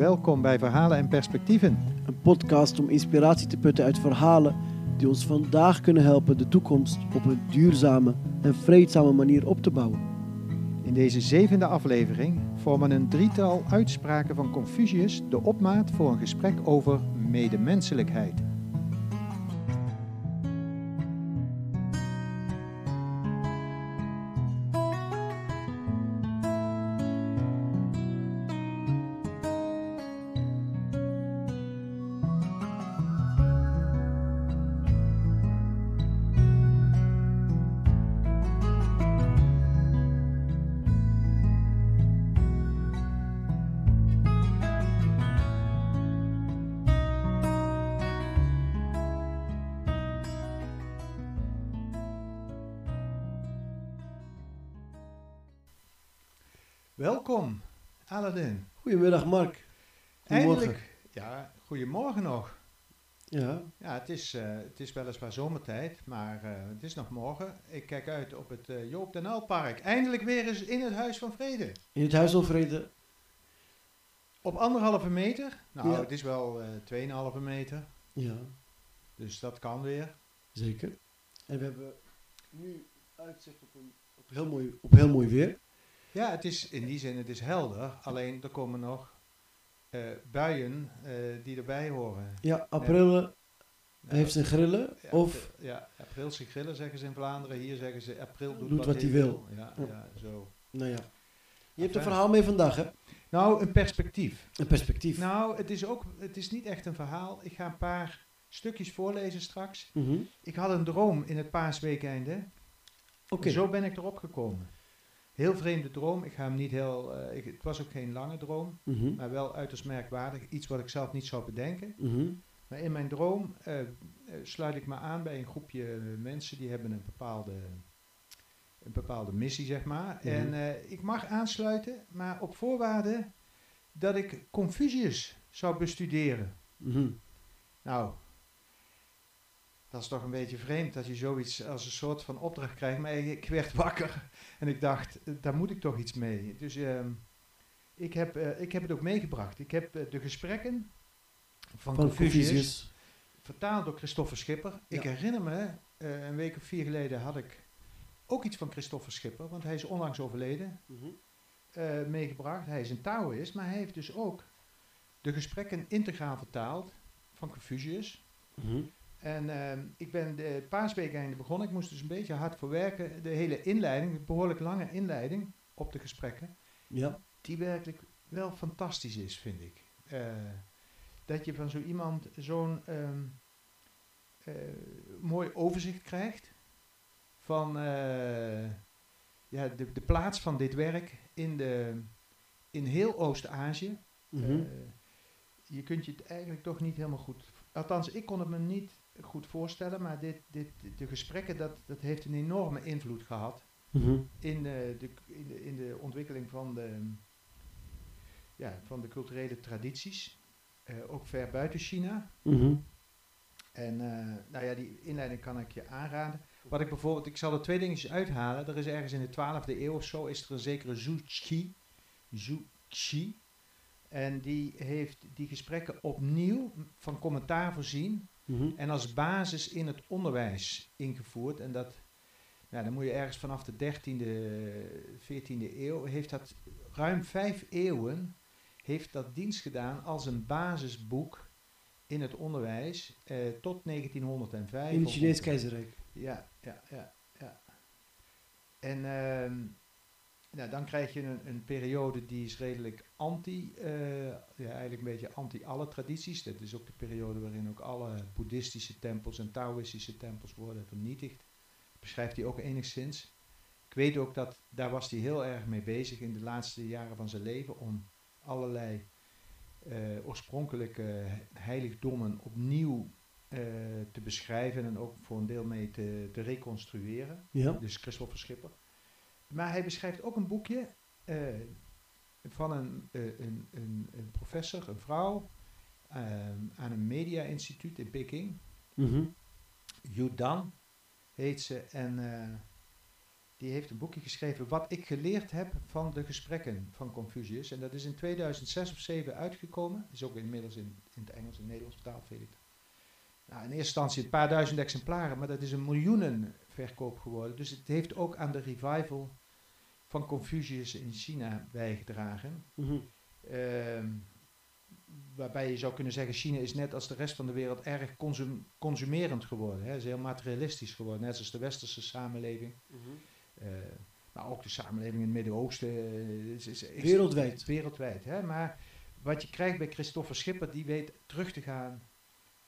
Welkom bij Verhalen en Perspectieven. Een podcast om inspiratie te putten uit verhalen die ons vandaag kunnen helpen de toekomst op een duurzame en vreedzame manier op te bouwen. In deze zevende aflevering vormen een drietal uitspraken van Confucius de opmaat voor een gesprek over medemenselijkheid. Is, eh, het is weliswaar zomertijd, maar eh, het is nog morgen. Ik kijk uit op het eh, Joop den Uyl-park. Eindelijk weer eens in het Huis van Vrede. in het Huis van Vrede. Op anderhalve meter. Nou, Ja. het is wel eh 2,5 meter, Ja, dus dat kan weer. zeker. En we hebben nu uitzicht op, een, op, heel, mooi, op heel mooi weer. Ja, het is in die zin, het is helder. Alleen er komen nog buien die erbij horen. Ja, april heeft zijn grillen. Ja, Of, ja, aprilse grillen zeggen ze in Vlaanderen. Hier zeggen ze april doet, Doet wat hij wil. Ja, Ja. ja, zo. nou ja. Je hebt een verhaal mee vandaag, hè? Nou, een perspectief. Een perspectief. Nou, het is ook, het is niet echt een verhaal. Ik ga een paar stukjes voorlezen straks. Mhm. Ik had een droom in het paasweekende. Oké. Zo ben ik erop gekomen. Heel vreemde droom. Ik ga hem niet heel. eh, ik, het was ook geen lange droom, Mhm. maar wel uiterst merkwaardig. Iets wat ik zelf niet zou bedenken. Mhm. Maar in mijn droom eh, eh, sluit ik me aan bij een groepje mensen die hebben een bepaalde, een bepaalde missie, zeg maar. Mhm. En eh, ik mag aansluiten, maar op voorwaarde dat ik Confucius zou bestuderen. Mhm. Nou, dat is toch een beetje vreemd dat je zoiets als een soort van opdracht krijgt. Maar ik, werd wakker en ik dacht, daar moet ik toch iets mee. Dus ehm, ik, heb, ik heb het ook meegebracht. Ik heb de gesprekken van, Van Confucius, Confucius. vertaald door Christopher Schipper. Ik herinner me, eh, een week of vier geleden had ik ook iets van Christopher Schipper, want hij is onlangs overleden, eh, meegebracht. Hij is een Taoïst, maar hij heeft dus ook de gesprekken integraal vertaald van Confucius. Mhm. En ehm, ik ben de paasweek einde begonnen. Ik moest dus een beetje hard voor werken. De hele inleiding, een behoorlijk lange inleiding op de gesprekken, Ja. die werkelijk wel fantastisch is, vind ik. Eh, dat je van zo iemand zo'n ehm, eh, mooi overzicht krijgt van eh, ja, de, de plaats van dit werk in, de, in heel Oost-Azië. Mhm. Eh, je kunt je het eigenlijk toch niet helemaal goed. Althans, ik kon het me niet goed voorstellen, maar dit, dit, de gesprekken, dat, dat heeft een enorme invloed gehad Mhm. in de, de, in de, in de ontwikkeling van de, ja, van de culturele tradities. Eh, ook ver buiten China. Mhm. En eh, nou ja, die inleiding kan ik je aanraden. Wat ik bijvoorbeeld, ik zal er twee dingetjes uithalen. Er is ergens in de 12e eeuw of zo, is er een zekere Zhu Qi. Zhu Qi. En die heeft die gesprekken opnieuw van commentaar voorzien. Mhm. En als basis in het onderwijs ingevoerd. En dat, nou, dan moet je ergens vanaf de 13e, 14e eeuw, heeft dat ruim vijf eeuwen, heeft dat dienst gedaan als een basisboek in het onderwijs eh, tot 1905. In het Chinees keizerrijk. ja, ja, ja, ja. En ehm, nou, dan krijg je een, een periode die is redelijk anti, eh, ja, eigenlijk een beetje anti alle tradities. Dat is ook de periode waarin ook alle boeddhistische tempels en Taoïstische tempels worden vernietigd. Beschrijft hij ook enigszins. Ik weet ook dat daar was hij heel erg mee bezig in de laatste jaren van zijn leven om allerlei eh, oorspronkelijke heiligdommen opnieuw eh, te beschrijven en ook voor een deel mee te, te reconstrueren. Ja. Dus Christopher Schipper. Maar hij beschrijft ook een boekje eh, van een, een, een, een professor, een vrouw, aan een media-instituut in Peking. Mhm. Yu Dan heet ze. En die heeft een boekje geschreven wat ik geleerd heb van de gesprekken van Confucius. En dat is in 2006 of 2007 uitgekomen. Is ook inmiddels in, in het Engels en Nederlands vertaald, weet ik. Nou, in eerste instantie een paar duizend exemplaren, maar dat is een miljoenenverkoop geworden. Dus het heeft ook aan de revival van Confucius in China bijgedragen. Mhm. Ehm, waarbij je zou kunnen zeggen, China is net als de rest van de wereld erg consum- consumerend geworden. Hè. Het is heel materialistisch geworden, net zoals de westerse samenleving. Eh, maar ook de samenleving in het Midden-Oosten. eh, is, is, is- Wereldwijd. Wereldwijd. Hè? Maar wat je krijgt bij Christopher Schipper, die weet terug te gaan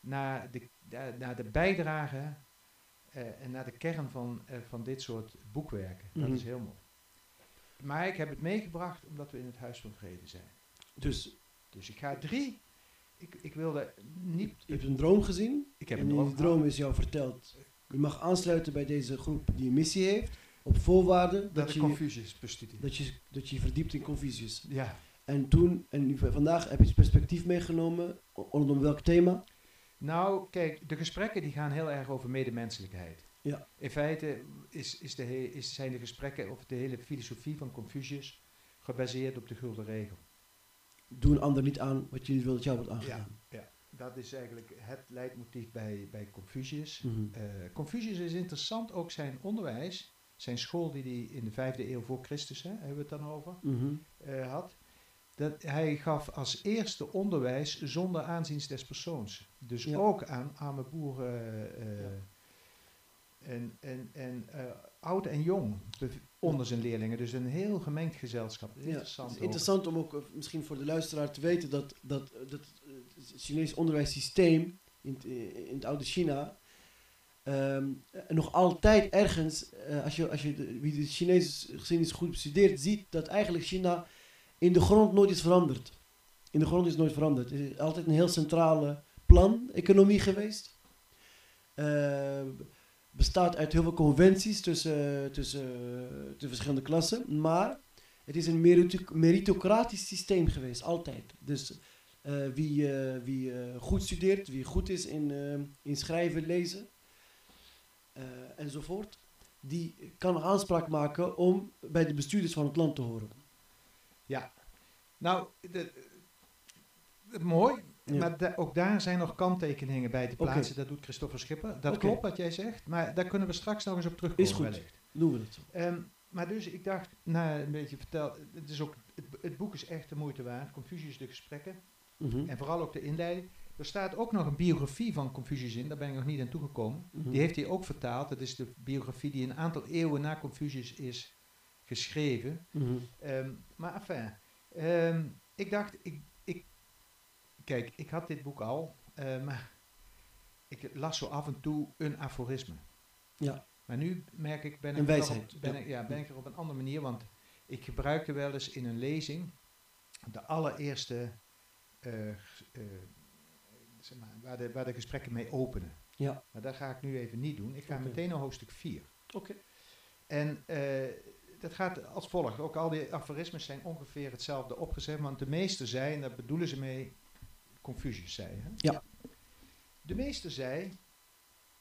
naar de, ja, naar de bijdrage eh, en naar de kern van, eh, van dit soort boekwerken. Mhm. Dat is heel mooi. Maar ik heb het meegebracht omdat we in het Huis van Vrede zijn. Dus Dus ik ga drie. Ik, ik wilde niet. je hebt een droom gezien. Ik heb en een droom. die droom is jou verteld. Je mag aansluiten bij deze groep die een missie heeft. Op voorwaarde dat je, Confucius dat, je, dat je verdiept in Confucius. Ja. En toen, en vandaag heb je het perspectief meegenomen. Rondom welk thema? Nou, kijk, de gesprekken die gaan heel erg over medemenselijkheid. Ja. In feite is, is de is, zijn de gesprekken of de hele filosofie van Confucius gebaseerd op de gulden regel. Doe een ander niet aan wat je niet wil dat jou wordt aangedaan. Dat is eigenlijk het leidmotief bij, bij Confucius. Mhm. Eh, Confucius is interessant, ook zijn onderwijs, zijn school die hij in de vijfde eeuw voor Christus, hè, hebben we het dan over, Mhm. eh, had. Dat hij gaf als eerste onderwijs zonder aanzien des persoons. Dus Ja. ook aan arme boeren eh, Ja. en, en, en eh, oud en jong onder zijn leerlingen. Dus een heel gemengd gezelschap. Ja, Interessant. het is ook. interessant om ook eh, misschien voor de luisteraar te weten dat, dat, eh, dat eh, het Chinese onderwijssysteem in, eh, in het oude China eh, nog altijd ergens, eh, als je, als je de, wie de Chinese geschiedenis goed bestudeert, ziet dat eigenlijk China in de grond nooit is veranderd. In de grond is nooit veranderd. Het is altijd een heel centrale plan, economie geweest. Eh, bestaat uit heel veel conventies tussen, tussen de verschillende klassen, maar het is een merito- meritocratisch systeem geweest, altijd. Dus eh, wie, eh, wie eh, goed studeert, wie goed is in, eh, in schrijven, lezen eh, enzovoort, die kan aanspraak maken om bij de bestuurders van het land te horen. Nou, de, eh, mooi. Ja. Maar ook daar zijn nog kanttekeningen bij te plaatsen. Dat doet Christopher Schipper. Dat klopt wat jij zegt. Maar daar kunnen we straks nog eens op terugkomen. Is goed. wellicht. Doen we dat zo. Ehm, maar dus ik dacht, na een beetje verteld, het, is ook, het, het boek is echt de moeite waard. Confucius, de gesprekken. Mhm. En vooral ook de inleiding. Er staat ook nog een biografie van Confucius in. Daar ben ik nog niet aan toegekomen. Mhm. Die heeft hij ook vertaald. Dat is de biografie die een aantal eeuwen na Confucius is geschreven. Mhm. Ehm, maar enfin, ehm, ik dacht, ik, ik, kijk, ik had dit boek al, eh, maar ik las zo af en toe een aforisme. Ja. Maar nu merk ik, ben ik, er wijsheid, op, ben ja. ik, ja, ben ik er op een andere manier, want ik gebruikte wel eens in een lezing de allereerste, eh, eh, zeg maar, waar, de, waar de gesprekken mee openen. Ja. Maar dat ga ik nu even niet doen. Ik ga meteen naar hoofdstuk 4. Oké. En eh, dat gaat als volgt. Ook al die aforismes zijn ongeveer hetzelfde opgezet, want de meeste zei, en daar bedoelen ze mee, Confucius zei. Hè? Ja. De meeste zei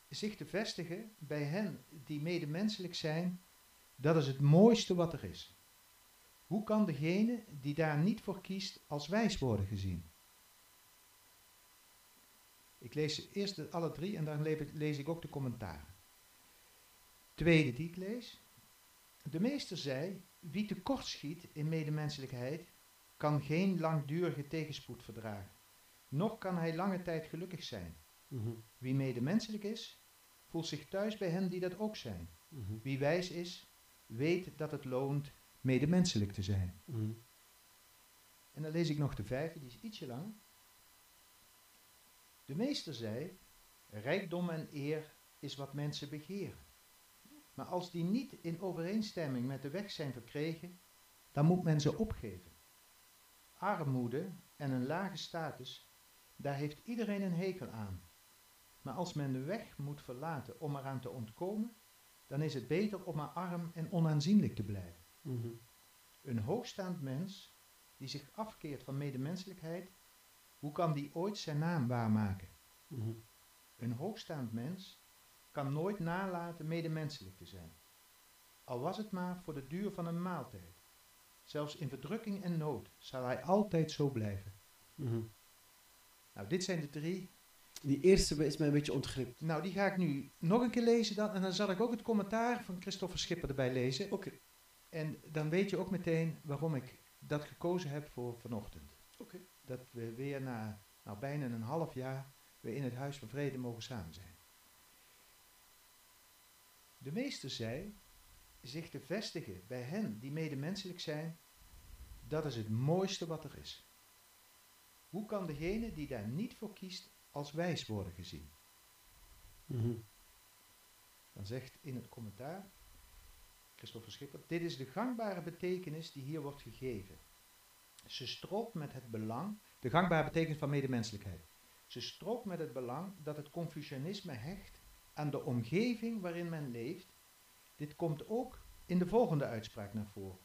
zich te vestigen bij hen die medemenselijk zijn, dat is het mooiste wat er is. Hoe kan degene die daar niet voor kiest als wijs worden gezien? Ik lees eerst de, alle drie en dan le- lees ik ook de commentaren. Tweede die ik lees. De meester zei, wie tekortschiet in medemenselijkheid, kan geen langdurige tegenspoed verdragen. Noch kan hij lange tijd gelukkig zijn. Mhm. Wie medemenselijk is, voelt zich thuis bij hen die dat ook zijn. Mhm. Wie wijs is, weet dat het loont medemenselijk te zijn. Mhm. En dan lees ik nog de vijfde, die is ietsje langer. De meester zei, rijkdom en eer is wat mensen begeren. Maar als die niet in overeenstemming met de weg zijn verkregen, dan moet men ze opgeven. Armoede en een lage status, daar heeft iedereen een hekel aan. Maar als men de weg moet verlaten om eraan te ontkomen, dan is het beter om maar arm en onaanzienlijk te blijven. Mhm. Een hoogstaand mens die zich afkeert van medemenselijkheid, hoe kan die ooit zijn naam waarmaken? Mhm. Een hoogstaand mens kan nooit nalaten medemenselijk te zijn. al was het maar voor de duur van een maaltijd. Zelfs in verdrukking en nood zal hij altijd zo blijven. Mhm. Nou, dit zijn de drie. Die eerste is mij een beetje ontglipt. Nou, die ga ik nu nog een keer lezen dan. En dan zal ik ook het commentaar van Christopher Schipper erbij lezen. Oké. En dan weet je ook meteen waarom ik dat gekozen heb voor vanochtend. Oké. Dat we weer na nou, bijna een half jaar weer in het Huis van Vrede mogen samen zijn. De meester zei zich te vestigen bij hen die medemenselijk zijn, dat is het mooiste wat er is. Hoe kan degene die daar niet voor kiest als wijs worden gezien? Mhm. Dan zegt in het commentaar Christopher Schipper, dit is de gangbare betekenis die hier wordt gegeven. Ze strookt met het belang, de gangbare betekenis van medemenselijkheid. Ze strookt met het belang dat het Confucianisme hecht aan de omgeving waarin men leeft. Dit komt ook in de volgende uitspraak naar voren.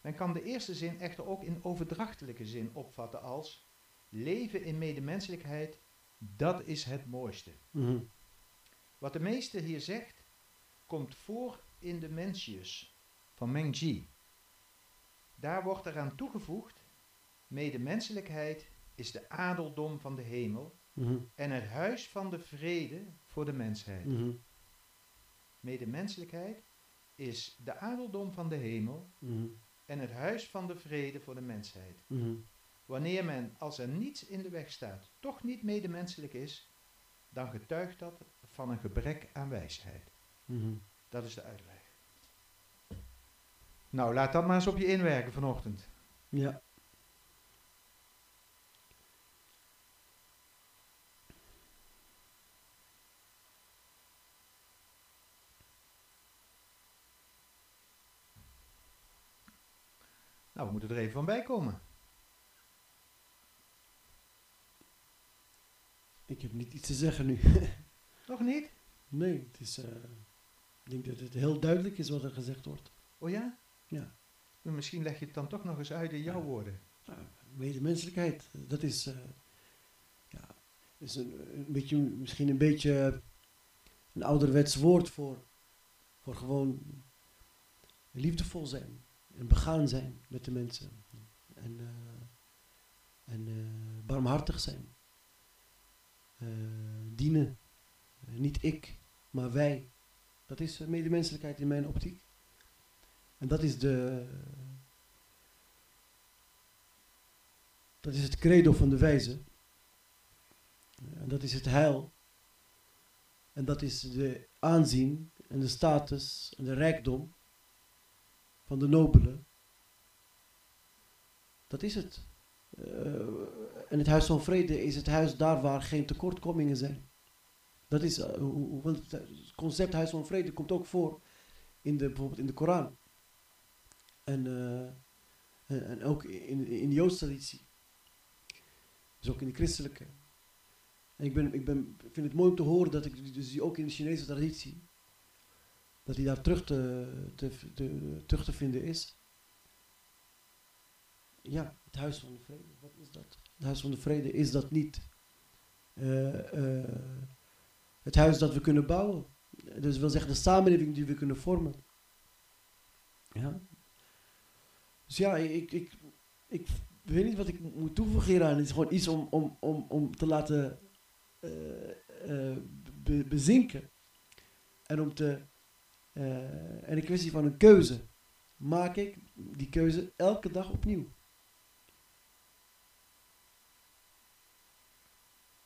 Men kan de eerste zin echter ook in overdrachtelijke zin opvatten als leven in medemenselijkheid, dat is het mooiste. Mhm. Wat de meester hier zegt, komt voor in de Mencius van Mengji. Daar wordt eraan toegevoegd, medemenselijkheid is de adeldom van de hemel Mhm. en het huis van de vrede voor de mensheid. Mhm. Medemenselijkheid is de adeldom van de hemel Mhm. en het huis van de vrede voor de mensheid. Wanneer men, als er niets in de weg staat, toch niet medemenselijk is, dan getuigt dat van een gebrek aan wijsheid. Dat is de uitleg. Nou, laat dat maar eens op je inwerken vanochtend. Ja. Nou, we moeten er even van bij komen. Ik heb niet iets te zeggen nu. Nog niet? nee, het is... eh, ik denk dat het heel duidelijk is wat er gezegd wordt. Oh ja? Ja. Misschien leg je het dan toch nog eens uit in jouw Ja. woorden. Nou, medemenselijkheid, dat is, eh, ja, is een, een beetje, misschien een beetje een ouderwets woord voor, voor gewoon liefdevol zijn en begaan zijn met de mensen. En, eh, en eh, barmhartig zijn. Eh, dienen. Niet ik, maar wij. Dat is medemenselijkheid in mijn optiek. En dat is de, Dat is het credo van de wijze. En dat is het heil. En dat is de aanzien en de status en de rijkdom van de nobelen. Dat is het. Eh, en het huis van vrede is het huis daar waar geen tekortkomingen zijn. Dat is, eh, want het concept huis van vrede komt ook voor in de, bijvoorbeeld in de Koran. En, eh, en, ook in, in de Joodse traditie. Dus ook in de christelijke. En ik, ben, ik ben, vind het mooi om te horen dat ik dus ook in de Chinese traditie, dat die daar terug te, te, te- terug te vinden is. Ja, het huis van de vrede, wat is dat? Het huis van de vrede is dat niet eh, eh, het huis dat we kunnen bouwen. Dus wil zeggen de samenleving die we kunnen vormen. Ja. Dus ja, ik, ik, ik weet niet wat ik moet toevoegen hieraan. Het is gewoon iets om, om, om, om te laten eh, be- bezinken. En om te. Eh, en een kwestie van een keuze. Maak ik die keuze elke dag opnieuw.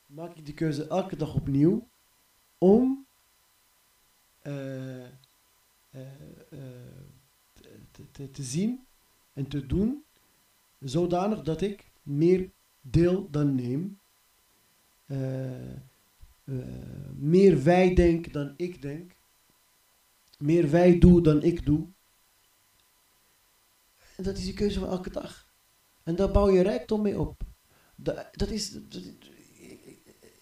Maak ik die keuze elke dag opnieuw om eh, eh, te, te, te zien en te doen zodanig dat ik meer deel dan neem. Meer wij denk dan ik denk. Meer wij doe dan ik doe. En dat is die keuze van elke dag. En daar bouw je rijkdom mee op. Da- dat is, dat-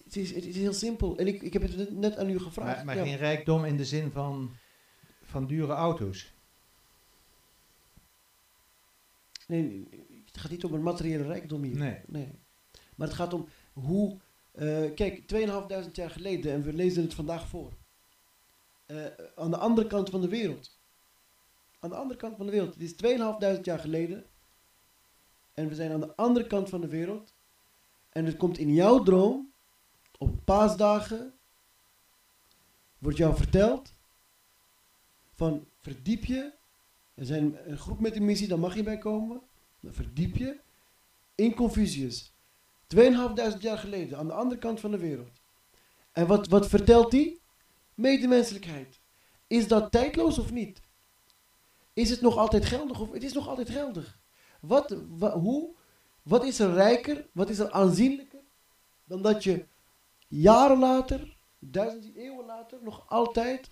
het, is, het is heel simpel. En ik, ik heb het net aan u gevraagd. Maar, maar Ja. geen rijkdom in de zin van, van dure auto's. Nee, nee, nee, het gaat niet om een materiële rijkdom hier. Nee. Maar het gaat om hoe... eh, kijk, 2.500 jaar geleden, en we lezen het vandaag voor. Eh, aan de andere kant van de wereld aan de andere kant van de wereld. Het is 2500 jaar geleden. En we zijn aan de andere kant van de wereld. En het komt in jouw droom, op paasdagen, wordt jou verteld van verdiep je. Er zijn een groep met een missie, daar mag je bij komen. Dan verdiep je in Confucius. 2500 jaar geleden, aan de andere kant van de wereld. En wat, wat vertelt hij? Medemenselijkheid. Is dat tijdloos of niet? Is het nog altijd geldig of het is nog altijd geldig? Wat, wa- hoe, wat is er rijker, wat is er aanzienlijker dan dat je jaren later, duizenden eeuwen later, nog altijd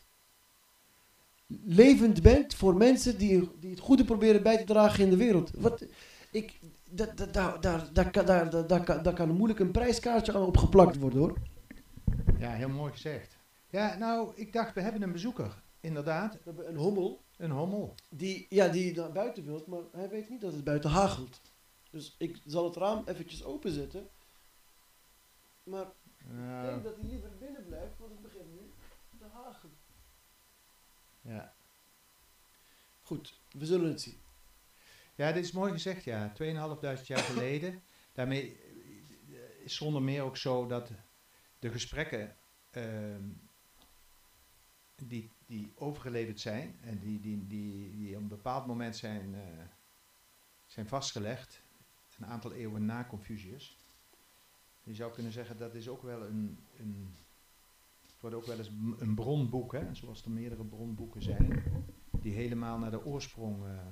levend bent voor mensen die, die het goede proberen bij te dragen in de wereld. Wat, ik, da- da- da- daar, daar, daar, daar, daar, daar kan moeilijk een prijskaartje aan opgeplakt worden hoor. Ja, heel mooi gezegd. Ja, nou, ik dacht, we hebben een bezoeker. Inderdaad, We hebben een hommel een hommel. die, ja, die naar buiten wilt, maar hij weet niet dat het buiten hagelt. Dus ik zal het raam eventjes openzetten. Maar ik denk dat hij liever binnen blijft, want het begint nu te hagelen. ja. Goed, we zullen het zien. ja, dit is mooi gezegd, ja. 2500 jaar geleden. Daarmee eh, is zonder meer ook zo dat de gesprekken ehm, die, die overgeleverd zijn en die, die, die, die op een bepaald moment zijn, eh, zijn vastgelegd, een aantal eeuwen na Confucius. Je zou kunnen zeggen dat is ook wel een, een het wordt ook wel eens een bronboek, hè, zoals er meerdere bronboeken zijn, die helemaal naar de oorsprong eh,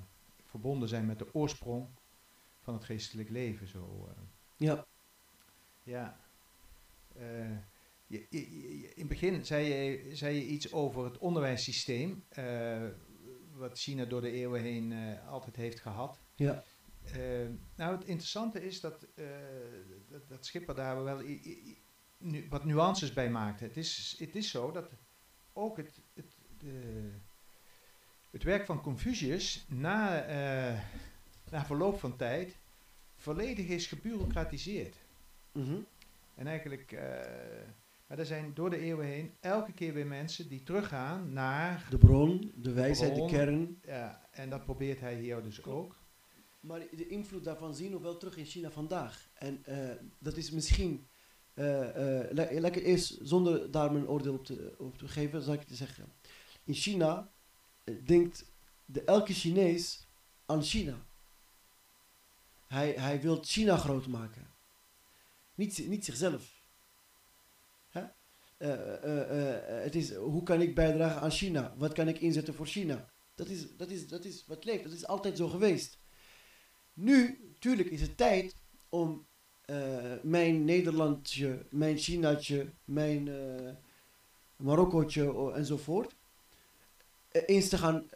verbonden zijn met de oorsprong van het geestelijk leven. Zo, eh. Ja, Ja. Je, je- je- in het begin zei je, zei je iets over het onderwijssysteem, eh, wat China door de eeuwen heen eh, altijd heeft gehad. ja, Eh, nou, het interessante is dat, dat, dat Schipper daar wel i- i- i- nu, wat nuances bij maakte. Het is, het is zo dat ook het, het, de, het werk van Confucius na, na verloop van tijd volledig is gebureaucratiseerd. mhm, En eigenlijk, maar er zijn door de eeuwen heen elke keer weer mensen die teruggaan naar, de bron, de wijsheid, Bron. de kern. ja, en dat probeert hij hier dus ook. Maar de invloed daarvan zien we wel terug in China vandaag. En eh, dat is misschien, eh, eh, le- lekker eerst zonder daar mijn oordeel op te, op te geven, zal ik je zeggen. In China denkt de, elke Chinees aan China. Hij, hij wil China groot maken. Niet, niet zichzelf. Eh, eh, eh, het is, hoe kan ik bijdragen aan China? Wat kan ik inzetten voor China? Dat is, dat is, dat is wat leeft. Dat is altijd zo geweest. Nu, tuurlijk, is het tijd om mijn Nederlandje, mijn Chinaatje, mijn Marokkootje o- enzovoort eens te gaan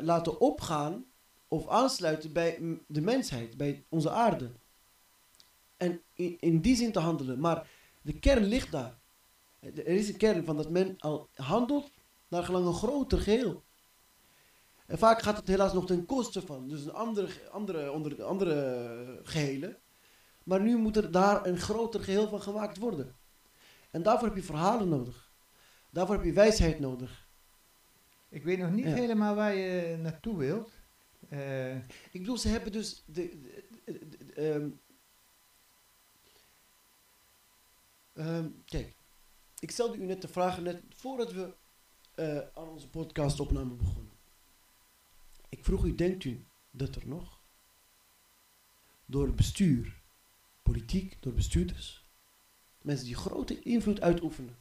laten opgaan of aansluiten bij de mensheid, bij onze aarde. En in, in die zin te handelen. Maar de kern ligt daar. Eh, Er is een kern van dat men al handelt naar gelang een groter geheel. En vaak gaat het helaas nog ten koste van. Dus een andere, andere, onder, andere gehelen. Maar nu moet er daar een groter geheel van gemaakt worden. En daarvoor heb je verhalen nodig. Daarvoor heb je wijsheid nodig. Ik weet nog niet Ja. helemaal waar je naartoe wilt. Eh, Ik bedoel, ze hebben dus de, de- de- de- de- ehm, kijk, ik stelde u net de vraag net voordat we eh, aan onze podcastopname begonnen. Ik vroeg u, denkt u dat er nog door het bestuur, politiek, door bestuurders, mensen die grote invloed uitoefenen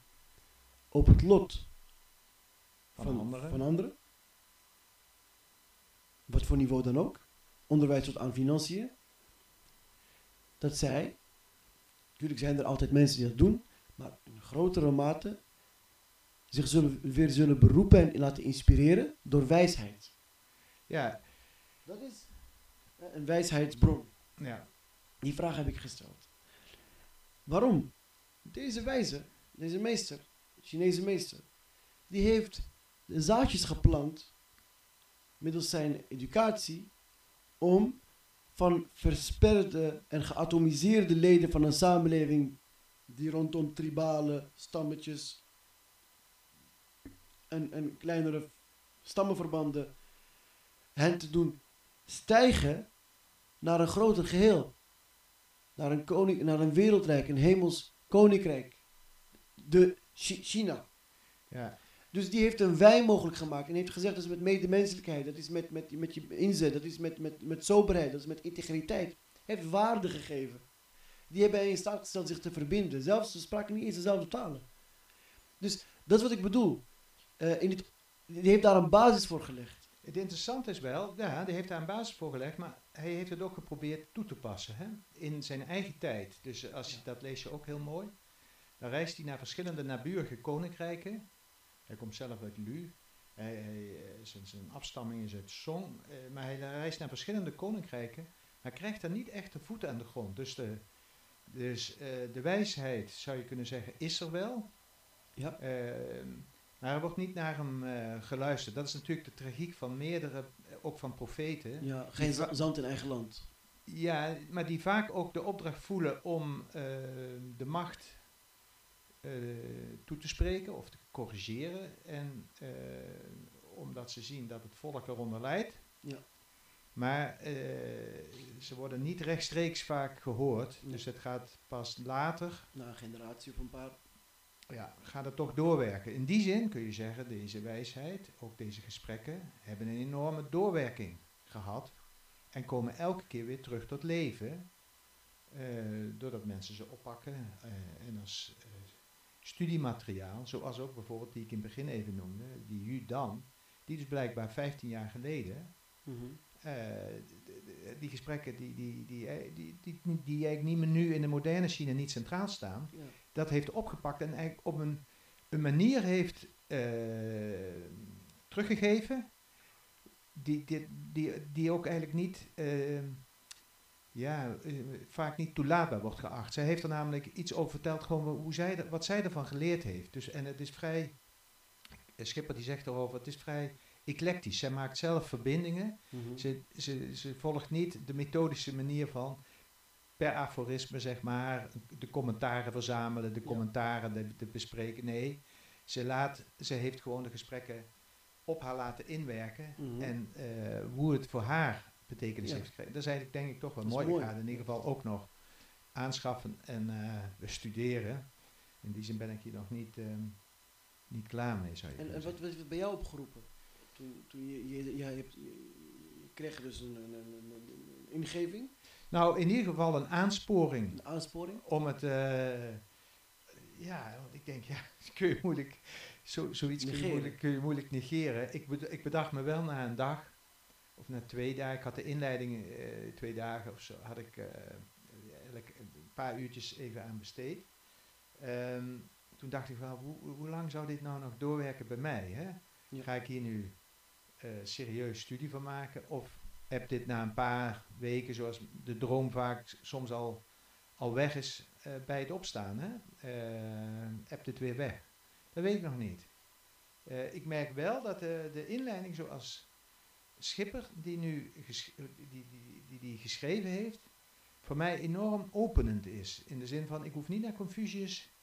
op het lot Van anderen. van anderen, wat voor niveau dan ook, onderwijs tot aan financiën, dat zij, natuurlijk zijn er altijd mensen die dat doen, maar in grotere mate zich zullen, weer zullen beroepen en laten inspireren door wijsheid. ja, Dat is eh, een wijsheidsbron. ja, Die vraag heb ik gesteld. Waarom? Deze wijze, deze meester, Chinese meester, die heeft de zaadjes geplant middels zijn educatie om van versperde en geatomiseerde leden van een samenleving die rondom tribale stammetjes en, kleinere stammenverbanden, hen te doen stijgen naar een groter geheel. Naar een, koning, naar een wereldrijk, een hemels koninkrijk. De Chi- China. Ja, Dus die heeft een wij mogelijk gemaakt. En heeft gezegd dat is met medemenselijkheid. Dat is met, met, met je inzet. Dat is met, met, met soberheid. Dat is met integriteit. Hij heeft waarde gegeven. Die hebben hij in staat gesteld zich te verbinden. Zelfs ze spraken niet eens dezelfde talen. Dus dat is wat ik bedoel. Eh, in het, die heeft daar een basis voor gelegd. Het interessante is wel, ja, die heeft daar een basis voor gelegd, maar hij heeft het ook geprobeerd toe te passen hè? in zijn eigen tijd. Dus als je, dat lees je ook heel mooi. Dan reist hij naar verschillende naburige koninkrijken. Hij komt zelf uit Lu. Hij, hij, eh, zijn, zijn afstamming is uit Song. eh, maar hij reist naar verschillende koninkrijken. Maar krijgt daar niet echt de voeten aan de grond. Dus de, dus, eh, de wijsheid, zou je kunnen zeggen, is er wel. Ja. Ehm, maar er wordt niet naar hem geluisterd. Dat is natuurlijk de tragiek van meerdere, ook van profeten. Ja, geen za- zand in eigen land. Ja, maar die vaak ook de opdracht voelen om de macht toe te spreken of te corrigeren. En eh, omdat ze zien dat het volk eronder lijdt. Ja. Maar eh, ze worden niet rechtstreeks vaak gehoord. Nee. Dus het gaat pas later Na een generatie of een paar. ja, gaat het toch doorwerken. In die zin kun je zeggen, deze wijsheid, ook deze gesprekken, hebben een enorme doorwerking gehad. En komen elke keer weer terug tot leven. eh, doordat mensen ze oppakken. eh, en als eh, studiemateriaal, zoals ook bijvoorbeeld die ik in het begin even noemde, die Judan, die dus blijkbaar 15 jaar geleden Mhm. eh, die gesprekken die, die, die, eh, die, die, die, die eigenlijk niet meer nu in de moderne China niet centraal staan, Ja. dat heeft opgepakt en eigenlijk op een, een manier heeft eh, teruggegeven die, die, die, die ook eigenlijk niet, eh, ja, eh, vaak niet toelaatbaar wordt geacht. Zij heeft er namelijk iets over verteld, gewoon hoe zij, wat zij ervan geleerd heeft. Dus, en het is vrij, eh, Schipper die zegt erover, het is vrij eclectisch. Zij maakt zelf verbindingen. Mhm. Ze, ze, ze volgt niet de methodische manier van per aforisme, zeg maar, de commentaren verzamelen, de Ja. commentaren de, de bespreken. Nee, ze, laat, ze heeft gewoon de gesprekken op haar laten inwerken Mhm. en eh, hoe het voor haar betekenis heeft gekregen. Dat is eigenlijk denk ik toch wel mooi. mooi. Ik ga het in ieder geval ook nog aanschaffen en eh bestuderen. In die zin ben ik hier nog niet, ehm, niet klaar mee, zou je En, wat, is bij jou opgeroepen? Toen, toen je, je, je, hebt, je, kreeg dus een, een, een, een- een ingeving, Nou, in ieder geval een aansporing een aansporing. om het, eh, ja, want ik denk, ja, kun je moeilijk, zo, zoiets kun je, moeilijk, kun je moeilijk negeren. Ik bedacht me wel na een dag, of na twee dagen, ik had de inleiding eh, twee dagen of zo, had ik eh, eigenlijk een paar uurtjes even aan besteed. Ehm, toen dacht ik wel, hoe, hoe lang zou dit nou nog doorwerken bij mij? Hè? Ja. Ga ik hier nu eh serieus studie van maken? Of heb dit na een paar weken, zoals de droom vaak soms al, al weg is bij het opstaan, hè? heb dit weer weg? Dat weet ik nog niet. Ik merk wel dat de, de inleiding zoals Schipper, die nu ges- die, die, die, die geschreven heeft, voor mij enorm openend is. In de zin van, ik hoef niet naar Confucius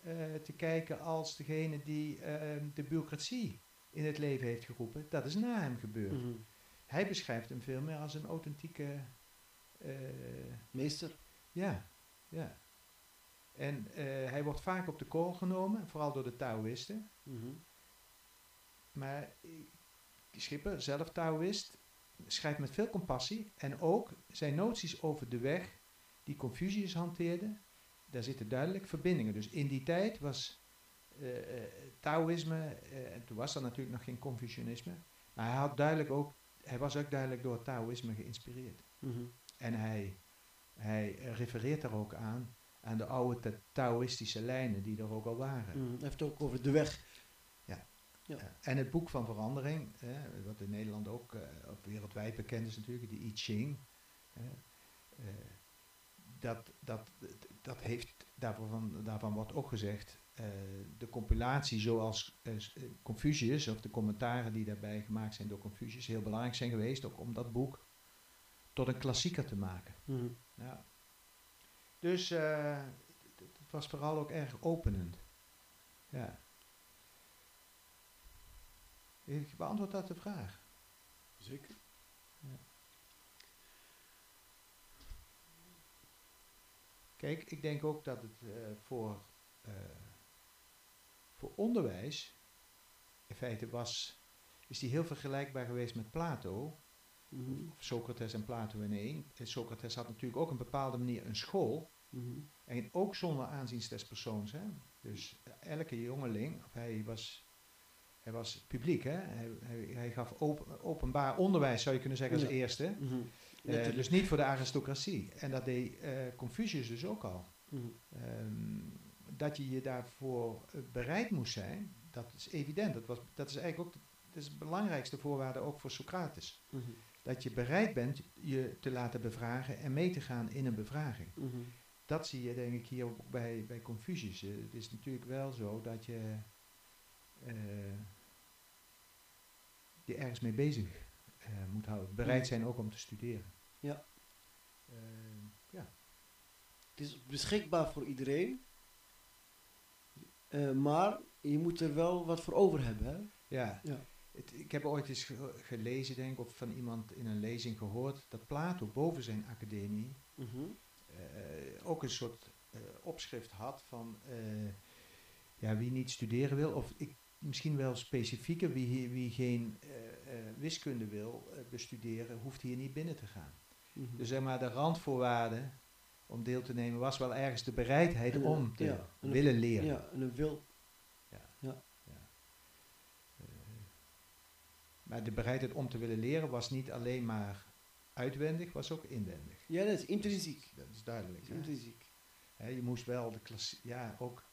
eh, te kijken als degene die eh, de bureaucratie in het leven heeft geroepen. Dat is na hem gebeurd. Mhm. Hij beschrijft hem veel meer als een authentieke. eh, Meester. ja, ja. En eh, hij wordt vaak op de kool genomen, vooral door de Taoïsten. Mhm. Maar Schipper, zelf Taoïst, schrijft met veel compassie. En ook zijn noties over de weg die Confucius hanteerde, daar zitten duidelijk verbindingen. Dus in die tijd was eh, eh, Taoïsme, eh, en toen was er natuurlijk nog geen Confucianisme, maar hij, had duidelijk ook, hij was ook duidelijk door Taoïsme geïnspireerd. Mhm. En hij, hij refereert daar ook aan, aan de oude ta- Taoïstische lijnen die er ook al waren. Mhm. Hij heeft het ook over de weg. Ja. En het boek van verandering, wat in Nederland ook eh, op wereldwijd bekend is natuurlijk, de I Ching. eh, dat, dat, dat heeft, daarvan, daarvan wordt ook gezegd, eh, de compilatie zoals Confucius, of de commentaren die daarbij gemaakt zijn door Confucius, heel belangrijk zijn geweest, ook om dat boek tot een klassieker te maken. Mhm. Ja. Dus eh, het was vooral ook erg openend. Ja. Ik beantwoord dat de vraag. Zeker. Kijk, ik denk ook dat het eh, voor, eh, voor onderwijs, in feite was, is die heel vergelijkbaar geweest met Plato, of Socrates en Plato in één. Socrates had natuurlijk ook een bepaalde manier een school, Mhm. en ook zonder aanzien des persoons. Hè? Dus eh, elke jongeling, of hij was, hij was publiek, hè? Hij, hij, hij gaf open, openbaar onderwijs, zou je kunnen zeggen, als Ja. eerste. Mhm. Eh, dus niet voor de aristocratie. En dat deed eh, Confucius dus ook al. Mhm. Ehm, dat je je daarvoor eh, bereid moest zijn, dat is evident. Dat, was, dat is eigenlijk ook de, dat is de belangrijkste voorwaarde ook voor Socrates. Mhm. Dat je bereid bent je te laten bevragen en mee te gaan in een bevraging. Dat zie je denk ik hier ook bij, bij Confucius. Het is natuurlijk wel zo dat je je ergens mee bezig eh, moet houden. Bereid zijn ook om te studeren. Ja. Ehm, ja. Het is beschikbaar voor iedereen. Eh, maar je moet er wel wat voor over hebben. Hè? Ja, Ja. Het, ik heb ooit eens ge- gelezen, denk ik, of van iemand in een lezing gehoord, dat Plato boven zijn academie Mhm. eh, ook een soort eh, opschrift had van eh, ja, wie niet studeren wil, of ik, misschien wel specifieker, wie, wie geen eh, eh, wiskunde wil eh, bestuderen, hoeft hier niet binnen te gaan. Mhm. Dus zeg maar, de randvoorwaarde om deel te nemen was wel ergens de bereidheid En, om te ja, een- willen leren. Ja, en een wil. Eh, maar de bereidheid om te willen leren was niet alleen maar uitwendig, was ook inwendig. Ja, dat is intrinsiek. Dat is duidelijk. Dat is hè. intrinsiek. Je moest wel de klas, ja, ook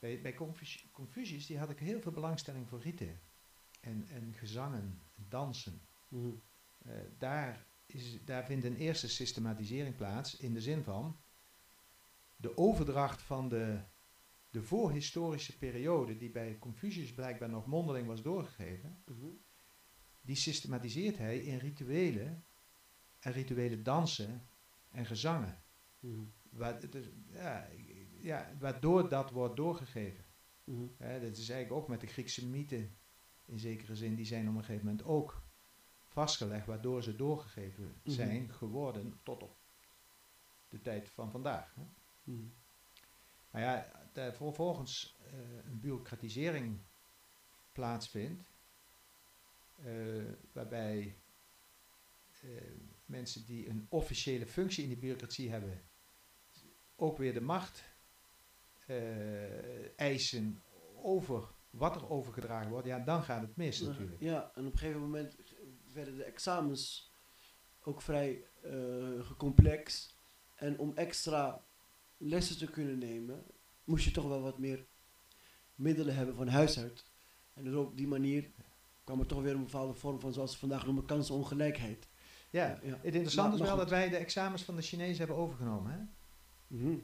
bij, bij Confuci- Confucius, die had ik heel veel belangstelling voor riten en, en gezangen, dansen. Mhm. Eh, daar, is, daar vindt een eerste systematisering plaats in de zin van de overdracht van de, de voorhistorische periode, die bij Confucius blijkbaar nog mondeling was doorgegeven, Mhm. die systematiseert hij in rituelen en rituele dansen en gezangen. Wa- het is- ja, ja, waardoor dat wordt doorgegeven. Mhm. Dat is eigenlijk ook met de Griekse mythen in zekere zin, die zijn op een gegeven moment ook vastgelegd, waardoor ze doorgegeven Mhm. zijn geworden tot op de tijd van vandaag. Hè. Mhm. Maar ja, de- vervolgens eh, een bureaucratisering plaatsvindt, eh, waarbij eh, mensen die een officiële functie in die bureaucratie hebben, ook weer de macht eisen over wat er overgedragen wordt, ja, dan gaat het mis natuurlijk. Ja, en op een gegeven moment werden de examens ook vrij eh, gecomplex. En om extra lessen te kunnen nemen, moest je toch wel wat meer middelen hebben van huis uit. En dus op die manier kwam er toch weer een bepaalde vorm van, zoals we vandaag noemen, kansenongelijkheid. Ja, ja. het interessante Maar- is wel goed. dat wij de examens van de Chinezen hebben overgenomen. Hè? Mhm.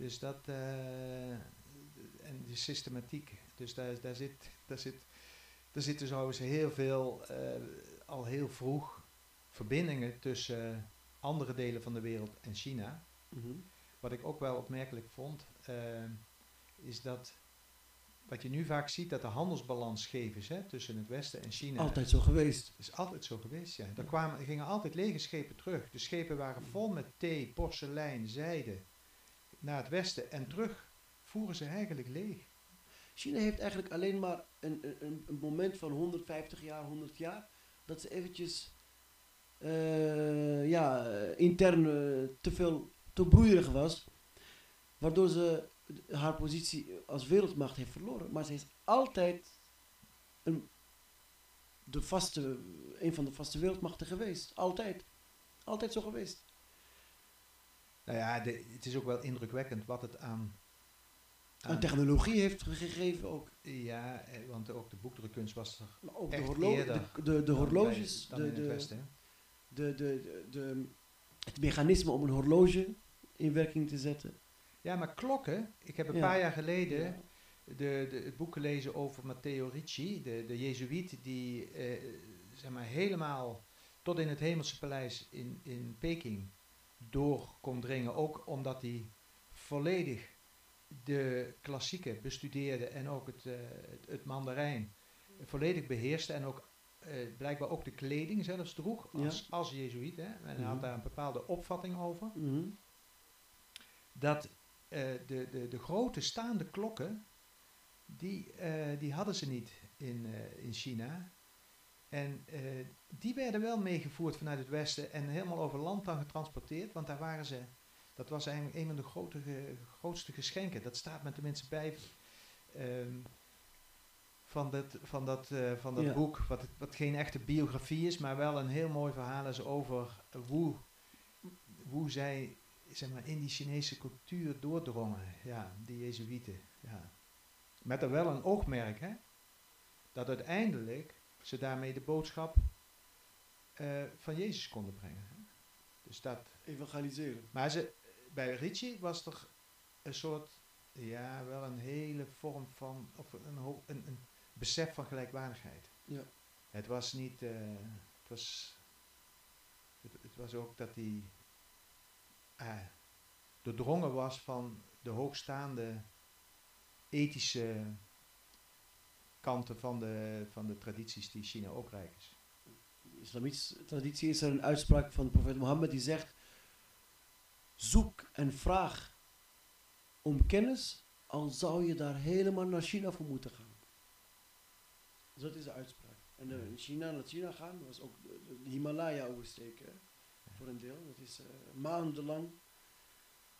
Dus dat, eh, en de systematiek, dus daar, daar, zit, daar, zit, daar zitten zo eens heel veel, eh, al heel vroeg, verbindingen tussen andere delen van de wereld en China. Mhm. Wat ik ook wel opmerkelijk vond, eh, is dat wat je nu vaak ziet, dat de handelsbalans scheef is hè, tussen het Westen en China. Altijd zo geweest. Dat is altijd zo geweest, ja. Er, kwamen, er gingen altijd lege schepen terug. De schepen waren vol met thee, porselein, zijde naar het westen. En terug voeren ze eigenlijk leeg. China heeft eigenlijk alleen maar een, een- een, moment van 150 jaar, 100 jaar, dat ze eventjes eh, ja, eh, intern eh, te veel, te broeierig was, waardoor ze haar positie als wereldmacht heeft verloren. Maar ze is altijd een, de vaste, een van de vaste wereldmachten geweest. Altijd. Altijd zo geweest. Nou ja, de- het is ook wel indrukwekkend wat het aan... En technologie heeft ge- gegeven ook. Ja, eh, want ook de boekdrukkunst was er Maar ook de, Echt horlo- eerder de, de, de dan horloges, bij- dan de, de, westen. de, de, de, de- het mechanisme om een horloge in werking te zetten. Ja, maar klokken. Ik heb een Ja. paar jaar geleden Ja. de, de, het boek gelezen over Matteo Ricci, de, de Jezuïet die eh, zeg maar helemaal tot in het Hemelse Paleis in, in Peking door kon dringen. Ook omdat hij volledig de klassieken bestudeerde en ook het, eh, het, Mandarijn. volledig beheerste en ook eh, blijkbaar ook de kleding zelfs droeg Ja. als, als jezuïet. Hè? En hij Mhm. had daar een bepaalde opvatting over. Mhm. Dat eh, de, de, de grote staande klokken, die, die hadden ze niet in, in China. En eh, die werden wel meegevoerd vanuit het westen en helemaal over land dan getransporteerd. Want daar waren ze, dat was eigenlijk een van de grote, grootste geschenken. Dat staat me tenminste bij ehm, van dat, van dat, eh, van dat Ja. boek. Wat, wat geen echte biografie is, maar wel een heel mooi verhaal is over hoe, hoe zij zeg maar, in die Chinese cultuur doordrongen. Ja, die Jezuïeten. Ja. Met er wel een oogmerk, hè? Dat uiteindelijk ze daarmee de boodschap eh, van Jezus konden brengen. Hè? Dus dat. Evangeliseren. Maar ze, bij Ricci was er een soort, ja, wel een hele vorm van, of een, een, een besef van gelijkwaardigheid. Ja. Het was niet, eh, het was, het, het was ook dat hij eh, doordrongen was van de hoogstaande ethische kanten van de, van de tradities die China ook rijk is. In de islamitische traditie is er een uitspraak van de profeet Mohammed die zegt: Zoek en vraag om kennis, al zou je daar helemaal naar China voor moeten gaan. Dus dat is de uitspraak. En in China naar China gaan, was ook de, Himalaya oversteken, hè, voor een deel. Dat is eh, maandenlang.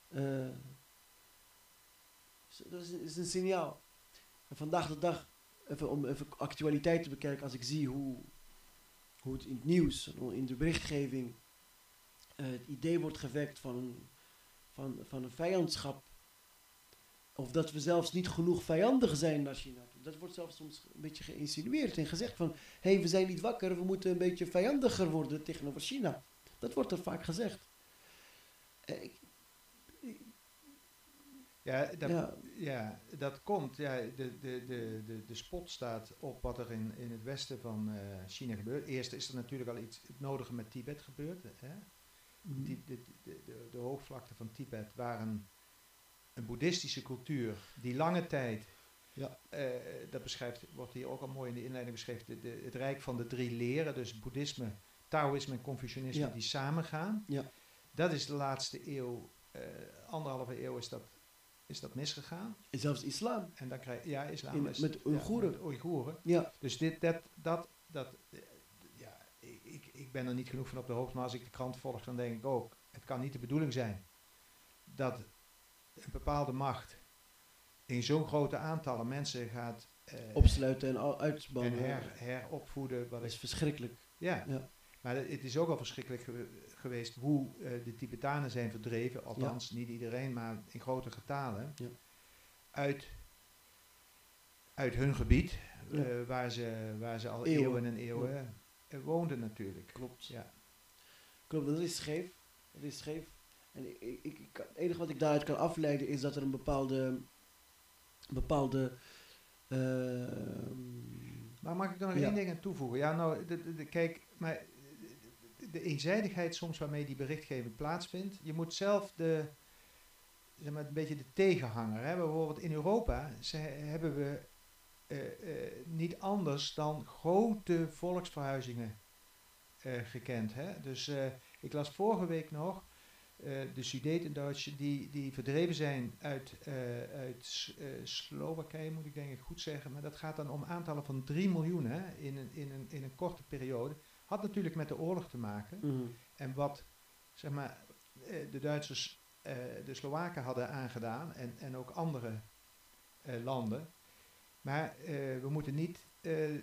eh, dat is, een- is een signaal. En vandaag de dag, even om even actualiteit te bekijken, als ik zie hoe, hoe het in het nieuws, in de berichtgeving, eh, het idee wordt gewekt van, van, van een vijandschap. Of dat we zelfs niet genoeg vijandig zijn naar China. Dat wordt zelfs soms een beetje geïnsinueerd en gezegd van... hé, hey, we zijn niet wakker, we moeten een beetje vijandiger worden tegenover China. Dat wordt er vaak gezegd. Eh, Ja, dat, Ja. ja, dat komt. Ja, de, de, de, de, de spot staat op wat er in, in het westen van eh, China gebeurt. Eerst is er natuurlijk al iets het nodige met Tibet gebeurd. Hè? Die, de, de, de, de hoogvlakte van Tibet waren een boeddhistische cultuur die lange tijd, Ja. eh, dat beschrijft, wordt hier ook al mooi in de inleiding beschreven, de, de- het rijk van de drie leren, dus boeddhisme, Taoïsme en Confucianisme, Ja. die samengaan. Ja. Dat is de laatste eeuw, eh, anderhalve eeuw is dat, is dat misgegaan. En zelfs islam. En dan krijg je, ja, islam In- is... met ja, Oeigoeren. met Oeigoeren. Ja, Dus dit, dat, dat, dat, eh, ja, ik, ik, ben er niet genoeg van op de hoogte, maar als ik de krant volg, dan denk ik ook, het kan niet de bedoeling zijn dat een bepaalde macht in zo'n grote aantallen mensen gaat eh, opsluiten en al- en her, heropvoeden. Wat Dat ik, is verschrikkelijk. ja. Ja. maar het is ook al verschrikkelijk gewe- geweest hoe eh, de Tibetanen zijn verdreven, althans niet iedereen, maar in grote getalen, Ja. uit, uit hun gebied, Ja. eh, waar, ze, waar ze al Eeuwen. eeuwen, en eeuwen eh, woonden natuurlijk. Klopt. Ja. Klopt, dat is scheef. Dat is scheef. En ik, ik, ik, het enige wat ik daaruit kan afleiden is dat er een bepaalde. een bepaalde. Maar mag ik er nog één ding aan toevoegen? Ja, nou, de, de- de- kijk, maar de, eenzijdigheid soms waarmee die berichtgeving plaatsvindt, je moet zelf de, zeg maar, een beetje de tegenhanger hebben. Bijvoorbeeld in Europa hebben we eh, eh, niet anders dan grote volksverhuizingen eh, gekend. Hè? Dus ik las vorige week nog de Sudetenduitsers die, die verdreven zijn uit, uit Slowakije, moet ik denk ik goed zeggen. Maar dat gaat dan om aantallen van 3 miljoen hè, in, een, in, een, in een korte periode. Had natuurlijk met de oorlog te maken. mhm. En wat zeg maar, eh, de Duitsers eh, de Slowaken hadden aangedaan en, en ook andere eh, landen. Maar we moeten niet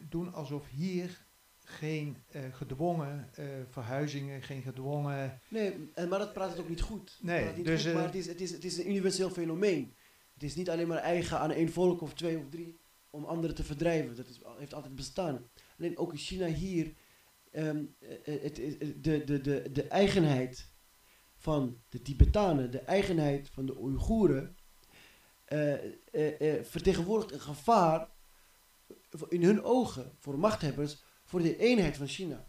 doen alsof hier geen gedwongen verhuizingen, geen gedwongen. Nee, en, maar dat praat het ook niet goed. Nee, niet dus, goed, maar het is, het, is, het is een universeel fenomeen. Het is niet alleen maar eigen aan één volk of twee of drie om anderen te verdrijven. Dat is, heeft altijd bestaan. Alleen ook in China hier, ehm, eh, eh, het, eh, de, de, de, de eigenheid van de Tibetanen, de eigenheid van de Oeigoeren, vertegenwoordigt een gevaar in hun ogen voor machthebbers voor de eenheid van China.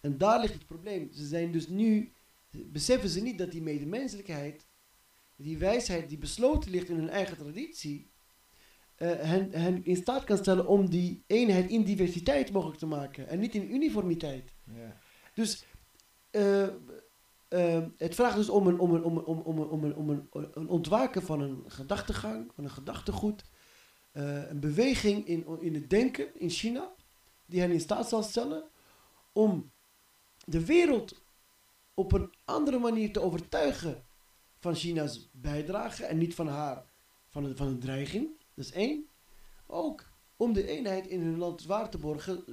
En daar ligt het probleem. Ze zijn dus nu, beseffen ze niet dat die medemenselijkheid, die wijsheid die besloten ligt in hun eigen traditie, eh, hen, hen in staat kan stellen om die eenheid in diversiteit mogelijk te maken en niet in uniformiteit. Ja. Dus eh, eh, het vraagt dus om een, om, een, om, een, om, een- om, een, om, een, ontwaken van een gedachtegang, van een gedachtegoed. een beweging in, in het denken in China, die hen in staat zal stellen om de wereld op een andere manier te overtuigen van China's bijdrage en niet van haar, van van een dreiging. Dat is één. Ook om de eenheid in hun land waar te borgen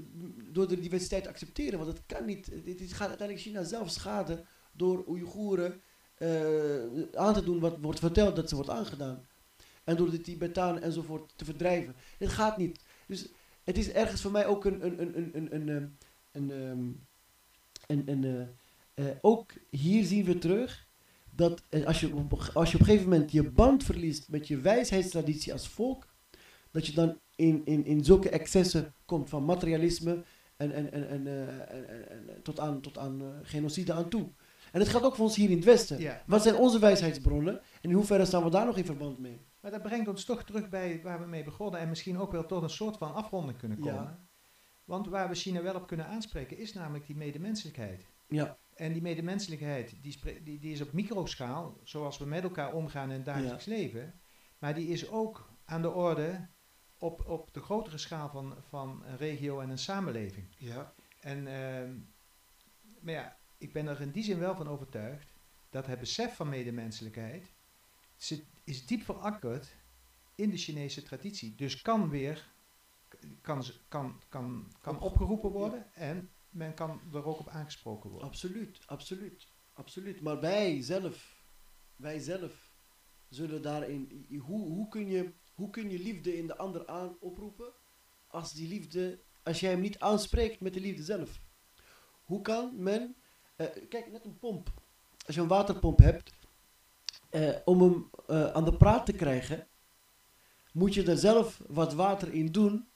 door de diversiteit te accepteren. Want het kan niet. Het gaat uiteindelijk China zelf schaden door Oeigoeren eh, aan te doen wat wordt verteld dat ze wordt aangedaan. En door de Tibetanen enzovoort te verdrijven. Het gaat niet. Dus het is ergens voor mij ook een. een, een, een, een, een, een, een, ehm, een, een, eh, eh, ook hier zien we terug dat eh, als je, op, als je op een gegeven moment je band verliest met je wijsheidstraditie als volk, dat je dan in, in, in zulke excessen komt van materialisme en, en, en, en, eh, en, en- en tot aan, tot aan eh, genocide aan toe. En het geldt ook voor ons hier in het Westen. Ja. Wat zijn onze wijsheidsbronnen en in hoeverre staan we daar nog in verband mee? Maar dat brengt ons toch terug bij waar we mee begonnen en misschien ook wel tot een soort van afronding kunnen Ja. komen. Want waar we China wel op kunnen aanspreken is namelijk die medemenselijkheid. Ja, En die medemenselijkheid die, die, die is op microschaal, zoals we met elkaar omgaan in het dagelijks leven. Maar die is ook aan de orde op, op de grotere schaal van, van een regio en een samenleving. ja, En, ehm, maar ja, ik ben er in die zin wel van overtuigd dat het besef van medemenselijkheid zit, is diep verankerd in de Chinese traditie. Dus kan weer kan, kan, kan, kan Op- opgeroepen worden en men kan er ook op aangesproken worden. absoluut, absoluut, absoluut. Maar wij zelf, wij zelf zullen daarin, hoe, hoe, kun je, hoe kun je liefde in de ander aan oproepen als die liefde, als jij hem niet aanspreekt met de liefde zelf? Hoe kan men, eh, kijk net een pomp, als je een waterpomp hebt, eh, om hem eh, aan de praat te krijgen, moet je er zelf wat water in doen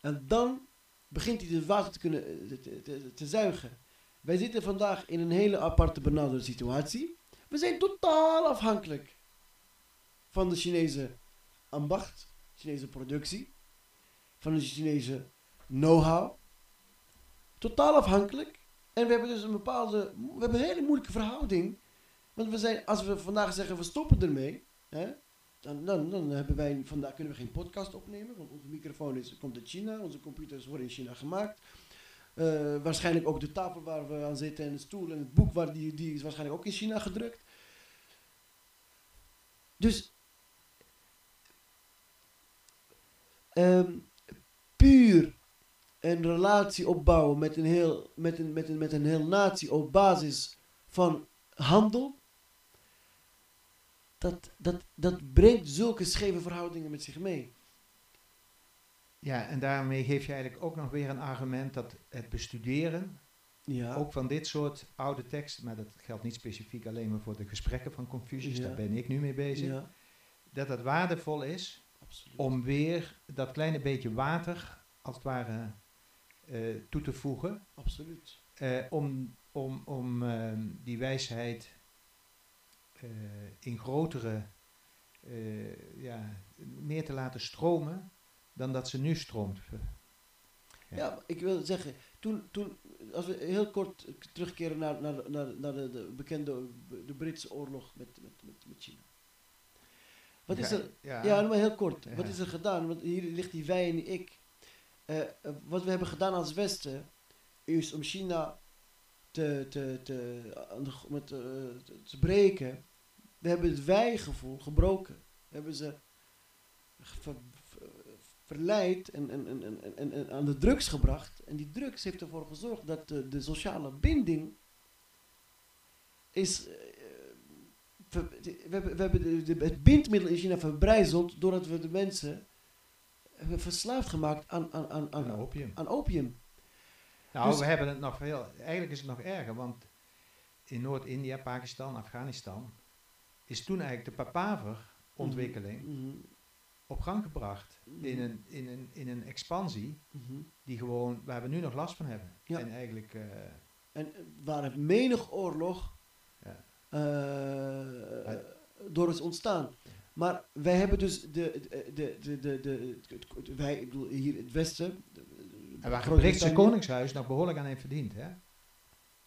en dan begint hij het water te kunnen eh, te, zuigen. Wij zitten vandaag in een hele aparte benaderde situatie. We zijn totaal afhankelijk van de Chinese ambacht, Chinese productie, van de Chinese know-how. Totaal afhankelijk. En we hebben dus een bepaalde, we hebben een hele moeilijke verhouding. Want we zijn, als we vandaag zeggen we stoppen ermee, hè, dan, dan, hebben wij, vandaag kunnen we geen podcast opnemen, want onze microfoon is, komt uit China, onze computers worden in China gemaakt. Eh, waarschijnlijk ook de tafel waar we aan zitten en de stoel en het boek waar die, die is waarschijnlijk ook in China gedrukt. Dus ehm, puur een relatie opbouwen met een, heel, met, een, met, een, met een heel natie op basis van handel, dat, dat, dat brengt zulke scheve verhoudingen met zich mee. Ja, en daarmee geef je eigenlijk ook nog weer een argument dat het bestuderen, Ja, ook van dit soort oude teksten, maar dat geldt niet specifiek alleen maar voor de gesprekken van Confucius, Ja. daar ben ik nu mee bezig, ja dat het waardevol is absoluut. om weer dat kleine beetje water, als het ware, eh, toe te voegen. absoluut. eh, om om, om ehm, die wijsheid in grotere, eh, ja, meer te laten stromen dan dat ze nu stroomt. Ja. Ik wil zeggen, toen, toen, als we heel kort terugkeren naar, naar, naar, naar de, de bekende de Britse oorlog met, met, met, met China. Wat is Ja, er, Ja, ja, maar heel kort, wat is er gedaan? Want hier ligt die wij en die ik. Eh, eh, wat we hebben gedaan als Westen, is om China te, te, te, met, eh, te, te breken. We hebben het wij-gevoel gebroken. We hebben ze ver- ver- verleid en, en, en, en, en, aan de drugs gebracht. En die drugs heeft ervoor gezorgd dat de, de sociale binding is... eh, ver- we hebben, we hebben de, de- het bindmiddel in China verbrijzeld doordat we de mensen hebben verslaafd gemaakt aan, aan, aan, aan, aan opium. aan opium. Nou, Dus- we hebben het nog veel. Eigenlijk is het nog erger, want in Noord-India, Pakistan, Afghanistan is toen eigenlijk de papaver-ontwikkeling Mhm. op gang gebracht Mhm. in een, in, een, in een expansie Mhm. die gewoon, waar we nu nog last van hebben. Ja. En eigenlijk, eh, En eh, waar het menig oorlog Ja. eh, door is ontstaan. Maar wij hebben dus de, de, de, de, de, wij, ik bedoel, hier in het Westen. En waar het Groot-Brittannië- Britse Koningshuis nog behoorlijk aan heeft verdiend, hè?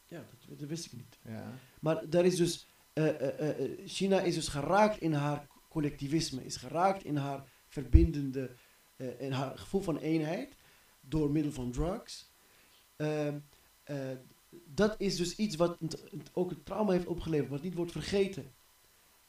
Ja, dat, dat wist ik niet. Ja. Maar daar is dus, eh, eh, eh, China is dus geraakt in haar collectivisme, is geraakt in haar verbindende, eh, in haar gevoel van eenheid door middel van drugs. Ehm, eh, dat is dus iets wat het- het ook een trauma heeft opgeleverd, wat niet wordt vergeten.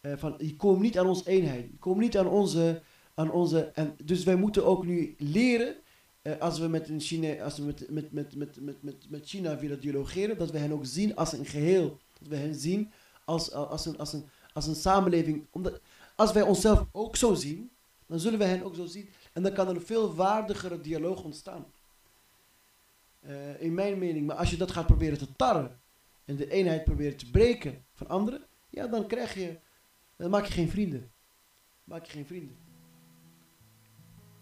Eh, van, je komt niet aan onze eenheid, je komt niet aan onze, aan onze en dus wij moeten ook nu leren eh, als we met een China, als we met, met, met, met, met, met, met China willen dialogeren, dat we hen ook zien als een geheel. Dat we hen zien als, als, een, als, een, als een samenleving. Omdat, als wij onszelf ook zo zien, dan zullen we hen ook zo zien. En dan kan er een veel waardigere dialoog ontstaan. Eh, in mijn mening. Maar als je dat gaat proberen te tarren en de eenheid proberen te breken van anderen, ja, dan krijg je, dan maak je geen vrienden. Maak je geen vrienden.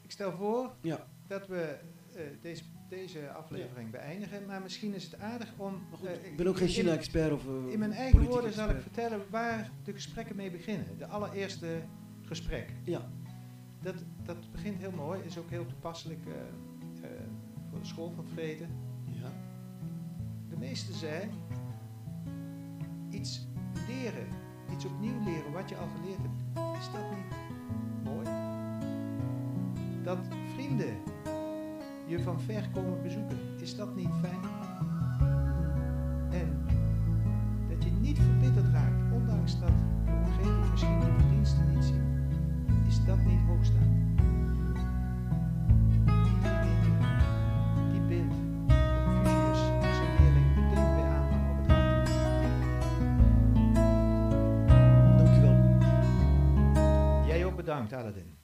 Ik stel voor Ja. Dat we eh, deze, deze aflevering beëindigen, maar misschien is het aardig om... Goed, eh, ik ben ook geen in- China-expert of. eh, In mijn eigen woorden zal ik vertellen waar de gesprekken mee beginnen. De allereerste gesprek. Ja. Dat, dat begint heel mooi, is ook heel toepasselijk voor de school van Vreten. Ja. De meester zei, iets leren, iets opnieuw leren wat je al geleerd hebt, is dat niet mooi? Dat vrienden je van ver komen bezoeken, is dat niet fijn? En dat je niet verbitterd raakt, ondanks dat je omgeving misschien je verdiensten niet ziet, is dat niet hoogstaand? Die bindt Confucius zijn leerling meteen bij aanpakken op het hart. Dankjewel. Jij ook bedankt, Aladdin.